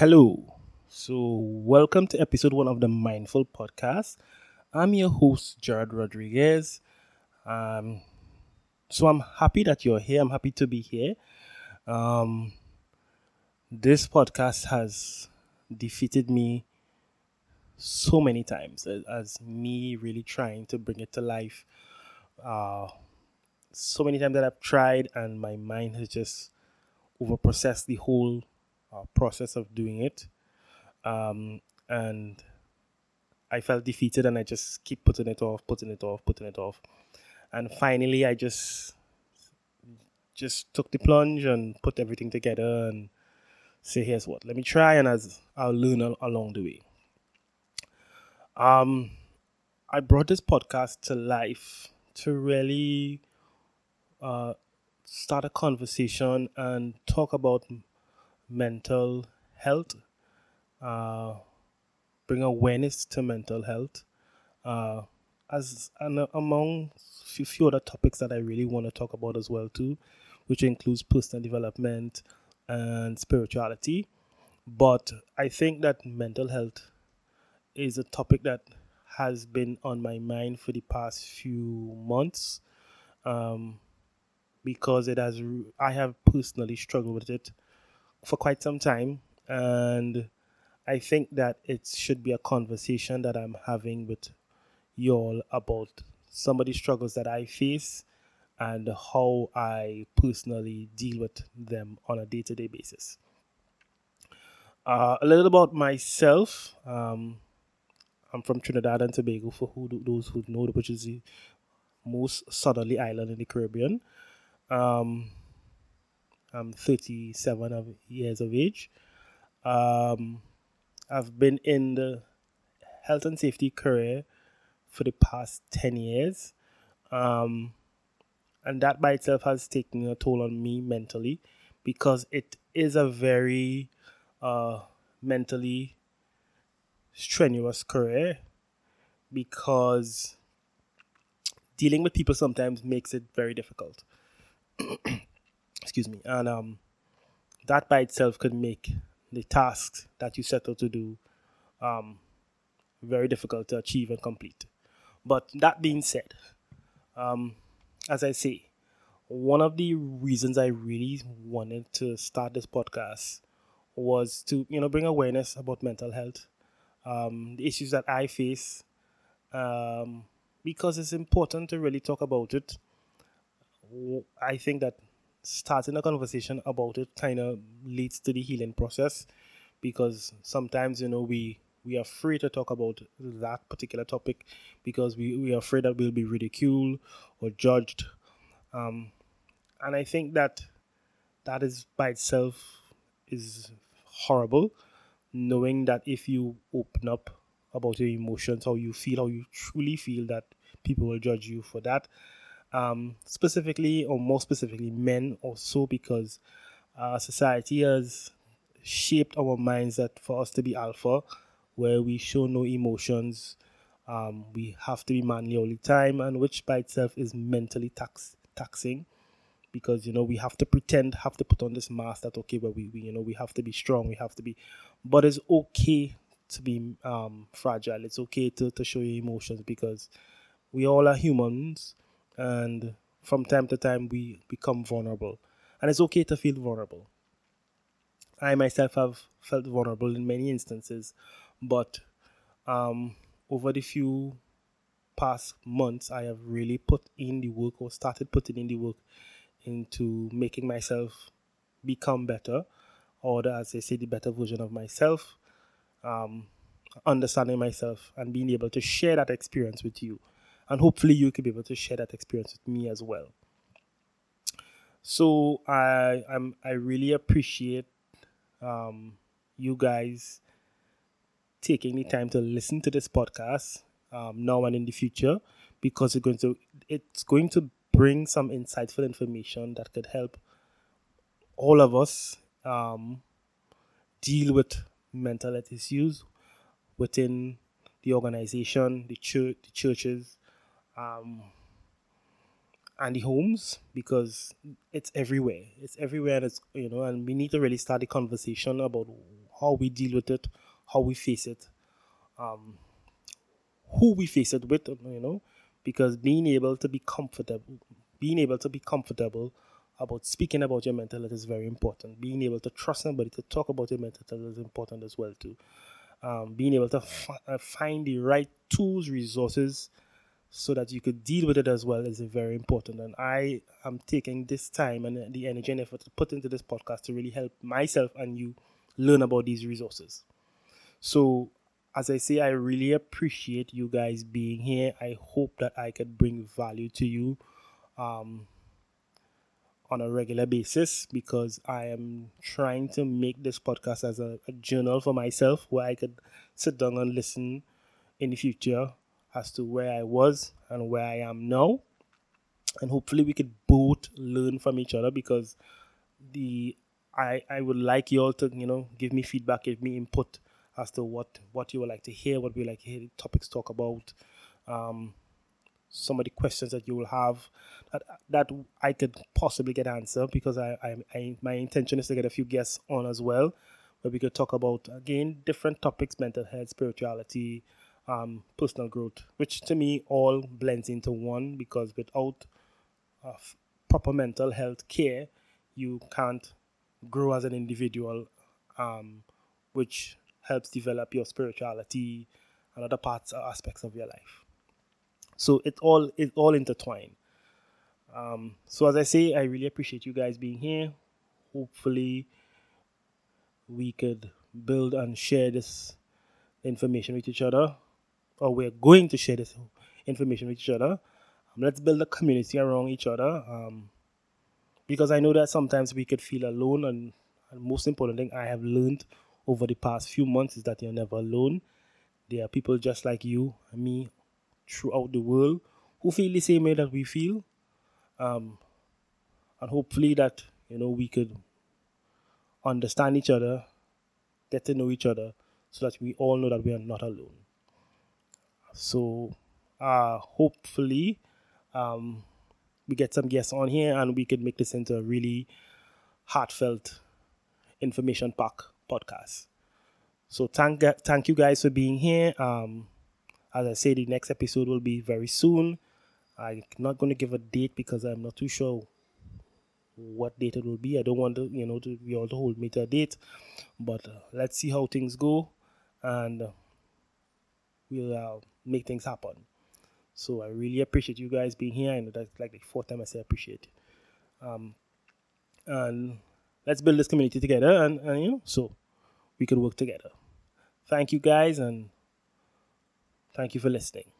Hello. So, welcome to episode one of the Mindful Podcast. I'm your host, Jared Rodriguez. Um, so, I'm happy that you're here. I'm happy to be here. Um, this podcast has defeated me so many times as, as me really trying to bring it to life. Uh, so many times that I've tried, and my mind has just overprocessed the whole uh, process of doing it. Um, and I felt defeated, and I just keep putting it off, putting it off, putting it off. And finally, I just just took the plunge and put everything together and say, here's what, let me try, and as I'll learn along the way. Um, I brought this podcast to life to really uh, start a conversation and talk about mental health, uh, bring awareness to mental health, uh, as and among a few other topics that I really want to talk about as well too, which includes personal development and spirituality. But I think that mental health is a topic that has been on my mind for the past few months um, because it has I have personally struggled with it for quite some time and I think that it should be a conversation that I'm having with y'all about some of the struggles that I face and how I personally deal with them on a day to day basis. Uh, a little about myself. Um, I'm from Trinidad and Tobago, for who those who know, which is the most southerly island in the Caribbean. Um, I'm 37 of years of age. Um, I've been in the health and safety career for the past 10 years. Um, and that by itself has taken a toll on me mentally because it is a very uh, mentally strenuous career because dealing with people sometimes makes it very difficult. Excuse me. And um, that by itself could make the tasks that you set out to do um, very difficult to achieve and complete. But that being said, um, as I say, one of the reasons I really wanted to start this podcast was to you know bring awareness about mental health um, the issues that I face, um, because it's important to really talk about it. I think that starting a conversation about it kind of leads to the healing process, because sometimes you know we we are afraid to talk about that particular topic because we, we are afraid that we'll be ridiculed or judged. Um, and I think that that is by itself is horrible knowing that if you open up about your emotions, how you feel, how you truly feel, that people will judge you for that. Um, specifically, or more specifically, men also, because uh, society has shaped our minds that for us to be alpha, where we show no emotions, um, we have to be manly all the time, and which by itself is mentally tax- taxing because you know we have to pretend have to put on this mask that okay but we, we you know we have to be strong we have to be but it's okay to be um, fragile. It's okay to, to show your emotions because we all are humans and from time to time we become vulnerable and it's okay to feel vulnerable i myself have felt vulnerable in many instances but um, over the few past months i have really put in the work or started putting in the work into making myself become better, or as I say, the better version of myself, um, understanding myself and being able to share that experience with you. And hopefully, you could be able to share that experience with me as well. So I I'm I really appreciate um, you guys taking the time to listen to this podcast um, now and in the future because it's going to it's going to bring some insightful information that could help all of us um, deal with mental health issues within the organization, the church, the churches, um, and the homes because it's everywhere. It's everywhere, and it's you know, and we need to really start the conversation about how we deal with it, how we face it, um, who we face it with, you know, because being able to be comfortable, being able to be comfortable about speaking about your mental health is very important. Being able to trust somebody to talk about your mental health is important as well too. Um, being able to uh, find the right tools, resources, so that you could deal with it as well is very important. And I am taking this time and the energy and effort to put into this podcast to really help myself and you learn about these resources. So, as I say, I really appreciate you guys being here. I hope that I could bring value to you um, on a regular basis because I am trying to make this podcast as a, a journal for myself where I could sit down and listen in the future as to where I was and where I am now. And hopefully we could both learn from each other because the I, I would like you all to, you know, give me feedback, give me input as to what, what you would like to hear, what we like to hear topics talk about, um, some of the questions that you will have that that I could possibly get answered because I, I, I my intention is to get a few guests on as well, where we could talk about again different topics, mental health, spirituality, um, personal growth, which to me all blends into one because without uh, proper mental health care, you can't grow as an individual, um, which helps develop your spirituality and other parts or aspects of your life. So it all it all intertwined. Um, so as I say, I really appreciate you guys being here. Hopefully, we could build and share this information with each other or we're going to share this information with each other. Um, let's build a community around each other. Um, because I know that sometimes we could feel alone, and, and most important thing I have learned over the past few months is that you're never alone. There are people just like you and me throughout the world who feel the same way that we feel. Um, and hopefully that you know we could understand each other, get to know each other, so that we all know that we are not alone. So uh, hopefully um, we get some guests on here and we can make this into a really heartfelt information pack podcast. So thank thank you guys for being here. Um, as I say, the next episode will be very soon. I'm not going to give a date because I'm not too sure what date it will be. I don't want to, you know, to be able to hold me to a date, but uh, let's see how things go, and uh, we'll uh, make things happen. So I really appreciate you guys being here. I know that's like the fourth time I say appreciate. Um, and let's build this community together, and, and you know, so we could work together. Thank you guys, and thank you for listening.